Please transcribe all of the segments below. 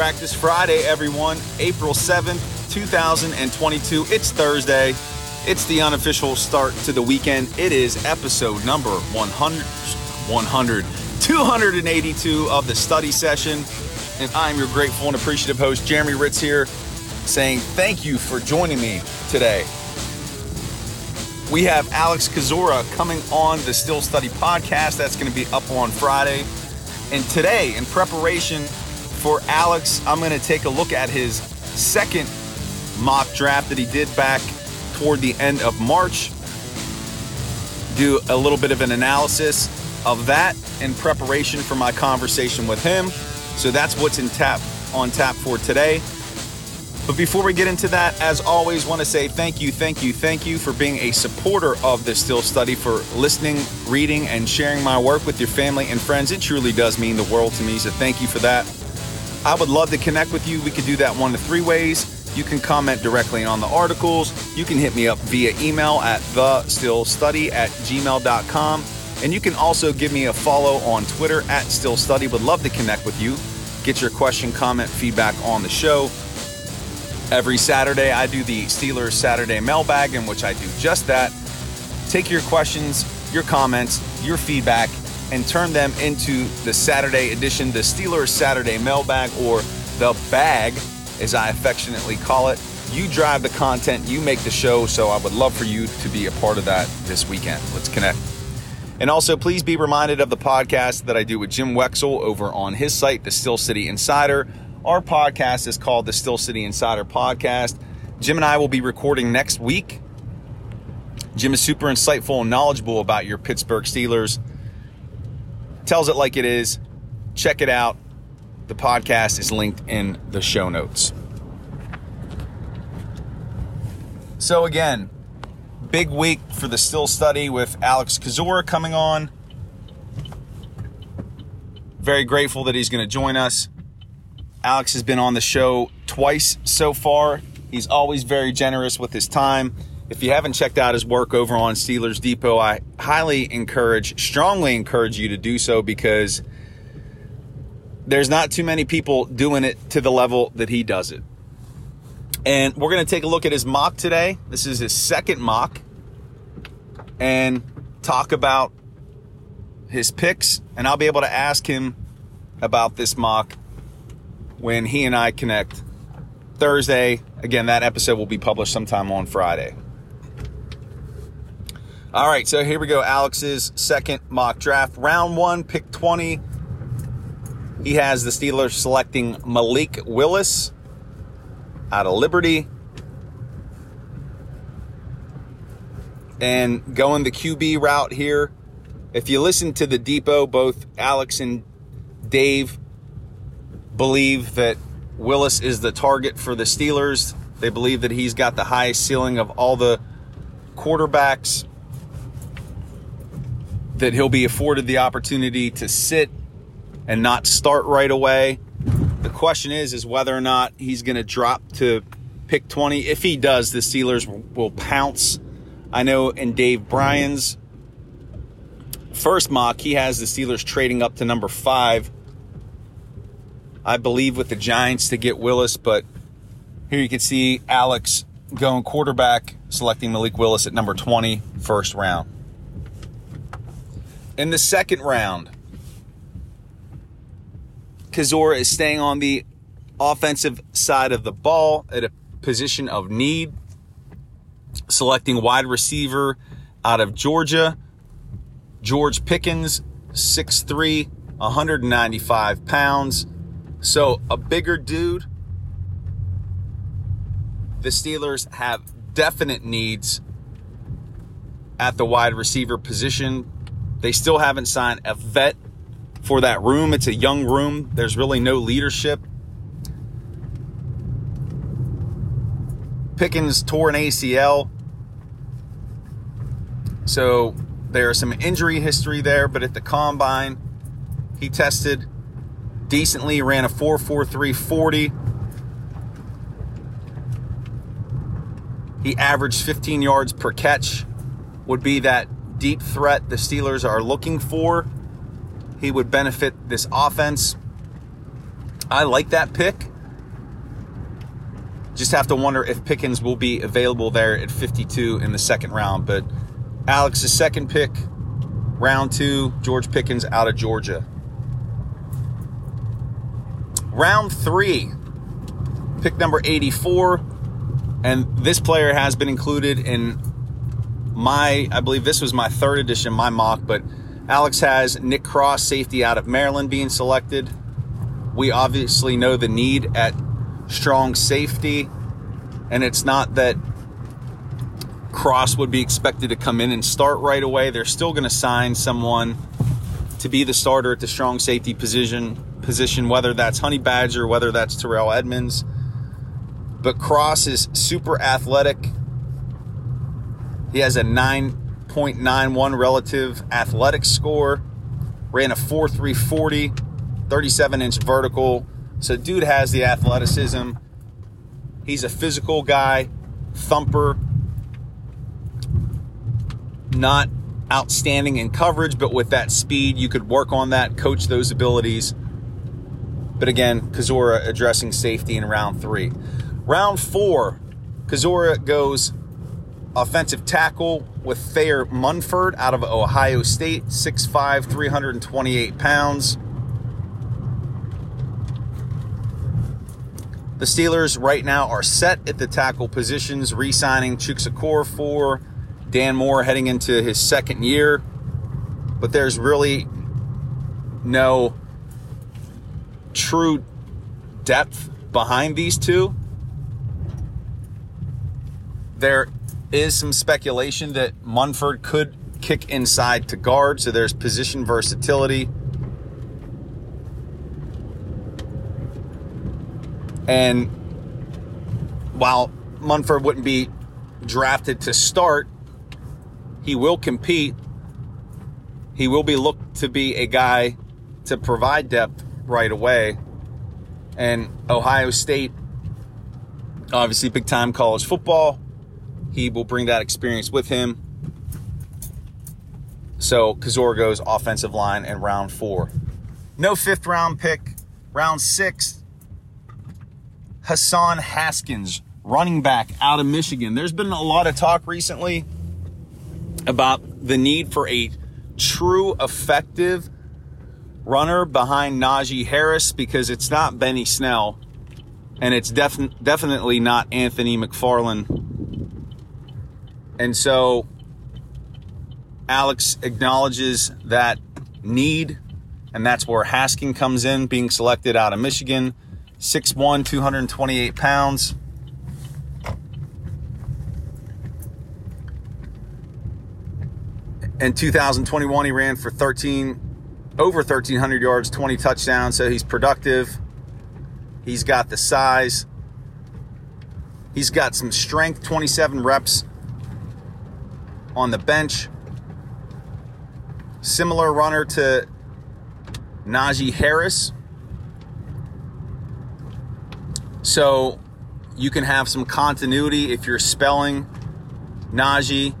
Practice Friday, everyone. April 7th, 2022. It's Thursday. It's the unofficial start to the weekend. It is episode number 100, 100, 282 of the study session. And I'm your grateful and appreciative host, Jeremy Hritz, here, saying thank you for joining me today. We have Alex Kozora coming on the Steel Study podcast. That's going to be up on Friday. And today, in preparation for Alex, I'm going to take a look at his second mock draft that he did back toward the end of March. Do a little bit of an analysis of that in preparation for my conversation with him. So that's what's in tap on tap for today. But before we get into that, as always, want to say thank you, thank you, thank you for being a supporter of the Steel Study, for listening, reading, and sharing my work with your family and friends. It truly does mean the world to me. So thank you for that. I would love to connect with you. We could do that one of three ways. You can comment directly on the articles. You can hit me up via email at thesteelstudy at gmail.com. And you can also give me a follow on Twitter at steelstudy. Would love to connect with you. Get your question, comment, feedback on the show. Every Saturday, I do the Steelers Saturday mailbag, in which I do just that. Take your questions, your comments, your feedback, and turn them into the Saturday edition, the Steelers Saturday mailbag, or the bag, as I affectionately call it. You drive the content, you make the show, so I would love for you to be a part of that this weekend. Let's connect. And also, please be reminded of the podcast that I do with Jim Wexell over on his site, The Steel City Insider. Our podcast is called The Steel City Insider Podcast. Jim and I will be recording next week. Jim is super insightful and knowledgeable about your Pittsburgh Steelers tells it like it is. Check it out. The podcast is linked in the show notes. So, again, big week for the Steel Study with Alex Kozora coming on. Very grateful that he's going to join us. Alex has been on the show twice so far. He's always very generous with his time. If you haven't checked out his work over on Steelers Depot, I highly encourage, strongly encourage you to do so because there's not too many people doing it to the level that he does it. And we're going to take a look at his mock today. This is his second mock and talk about his picks. And I'll be able to ask him about this mock when he and I connect Thursday. Again, that episode will be published sometime on Friday. All right, so here we go. Alex's second mock draft. Round one, pick 20. He has the Steelers selecting Malik Willis out of Liberty. And going the QB route here. If you listen to the depot, both Alex and Dave believe that Willis is the target for the Steelers. They believe that he's got the highest ceiling of all the quarterbacks that he'll be afforded the opportunity to sit and not start right away. The question is is whether or not he's going to drop to pick 20. If he does, the Steelers will pounce. I know in Dave Bryan's first mock, he has the Steelers trading up to number 5. I believe with the Giants to get Willis, but here you can see Alex going quarterback, selecting Malik Willis at number 20, first round. In the second round, Kozora is staying on the offensive side of the ball at a position of need, selecting wide receiver out of Georgia, George Pickens, 6'3, 195 pounds. So a bigger dude. The Steelers have definite needs at the wide receiver position they still haven't signed a vet for that room. It's a young room. There's really no leadership. Pickens tore an ACL. So there's some injury history there, but at the combine, he tested decently, ran a 4.4340. He averaged 15 yards per catch, would be that deep threat the Steelers are looking for. He would benefit this offense. I like that pick. Just have to wonder if Pickens will be available there at 52 in the second round. But Alex's second pick, round two, George Pickens out of Georgia. Round three, pick number 84. And this player has been included in my, I believe this was my third edition, my mock, but Alex has Nick Cross, safety out of Maryland, being selected. We obviously know the need at strong safety, and it's not that Cross would be expected to come in and start right away. They're still going to sign someone to be the starter at the strong safety position, position whether that's Honey Badger, whether that's Terrell Edmunds. But Cross is super athletic. He has a 9.91 relative athletic score, ran a 4.340, 37 inch vertical. So, dude has the athleticism. He's a physical guy, thumper, not outstanding in coverage, but with that speed, you could work on that, coach those abilities. But again, Kozora addressing safety in round three. Round four, Kozora goes offensive tackle with Thayer Munford out of Ohio State, 6'5, 328 pounds. The Steelers right now are set at the tackle positions, re signing Chukwuma Okorafor for Dan Moore heading into his second year. But there's really no true depth behind these two. There is some speculation that Munford could kick inside to guard, so there's position versatility. And while Munford wouldn't be drafted to start, he will compete. He will be looked to be a guy to provide depth right away. And Ohio State, obviously, big time college football. He will bring that experience with him. So Kozora goes offensive line in round four. No fifth round pick. Round six, Hassan Haskins, running back out of Michigan. There's been a lot of talk recently about the need for a true effective runner behind Najee Harris because it's not Benny Snell and it's def- definitely not Anthony McFarland. And so Alex acknowledges that need, and that's where Haskin comes in, being selected out of Michigan. 6'1, 228 pounds. In 2021, he ran for 13, over 1,300 yards, 20 touchdowns, so he's productive. He's got the size. He's got some strength, 27 reps on the bench. Similar runner to Najee Harris So you can have some continuity if you're spelling Najee,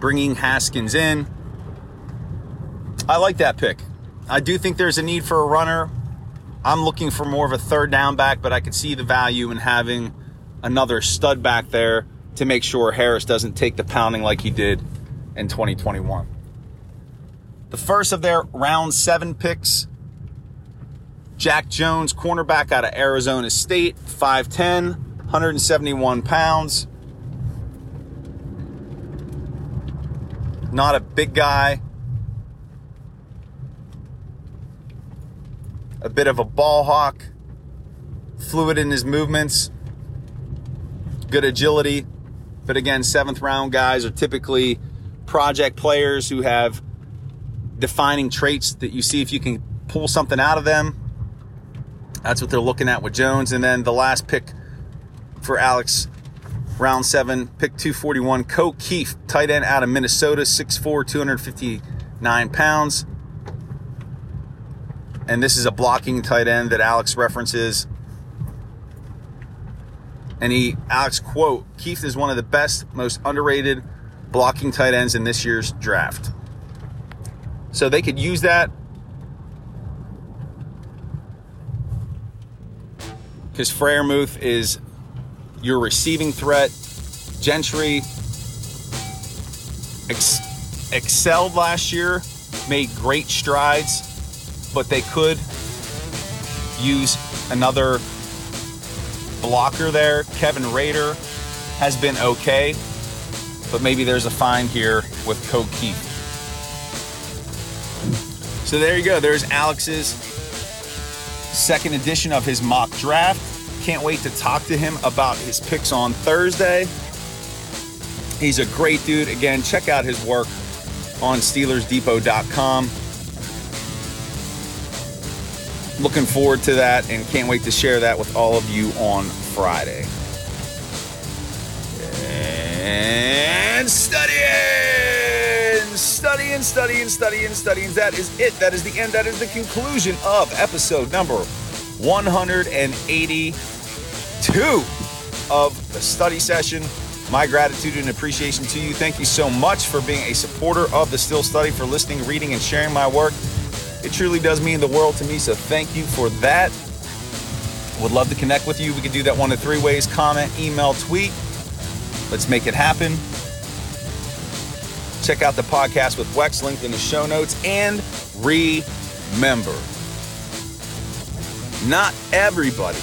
bringing Haskins in. I like that pick. I do think there's a need for a runner. I'm looking for more of a third down back, but I could see the value in having another stud back there to make sure Harris doesn't take the pounding like he did in 2021. The first of their round seven picks Jack Jones, cornerback out of Arizona State, 5'10, 171 pounds. Not a big guy. A bit of a ball hawk. Fluid in his movements. Good agility. But again, seventh round guys are typically project players who have defining traits that you see if you can pull something out of them that's what they're looking at with Jones. And then the last pick for Alex, round seven, pick 241, Ko Kieft, tight end out of Minnesota, 6'4, 259 pounds. And this is a blocking tight end that Alex references. And he, Alex, quote, Kieft is one of the best, most underrated blocking tight ends in this year's draft. So they could use that because Freiermuth is your receiving threat. Gentry ex- excelled last year, made great strides, but they could use another blocker there. Kevin Rader has been okay, but maybe there's a find here with Kieft. So there you go. There's Alex's second edition of his mock draft. Can't wait to talk to him about his picks on Thursday. He's a great dude. Again, check out his work on SteelersDepot.com. Looking forward to that and can't wait to share that with all of you on Friday. And studying, studying, studying, studying, studying. That is it. That is the end. That is the conclusion of episode number 182 of the study session. My gratitude and appreciation to you. Thank you so much for being a supporter of the Steel Study, for listening, reading, and sharing my work. It truly does mean the world to me, so thank you for that. Would love to connect with you. We can do that one of three ways comment, email, tweet. Let's make it happen. Check out the podcast with Wex, linked in the show notes. And remember, not everybody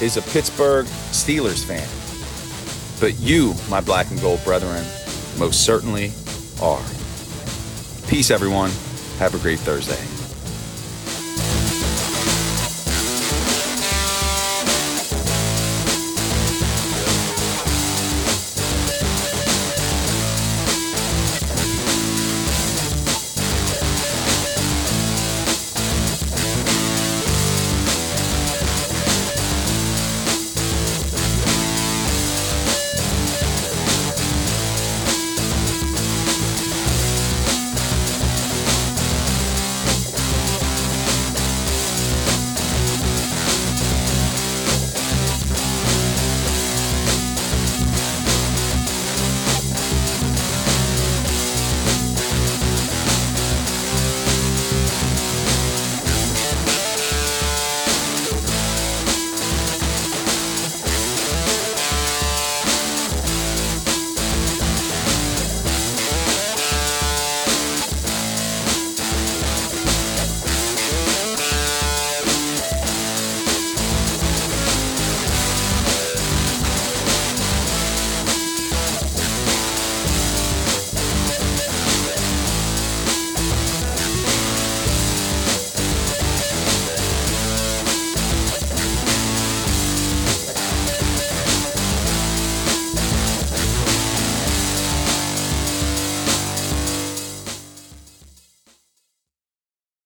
is a Pittsburgh Steelers fan. But you, my black and gold brethren, most certainly are. Peace, everyone. Have a great Thursday.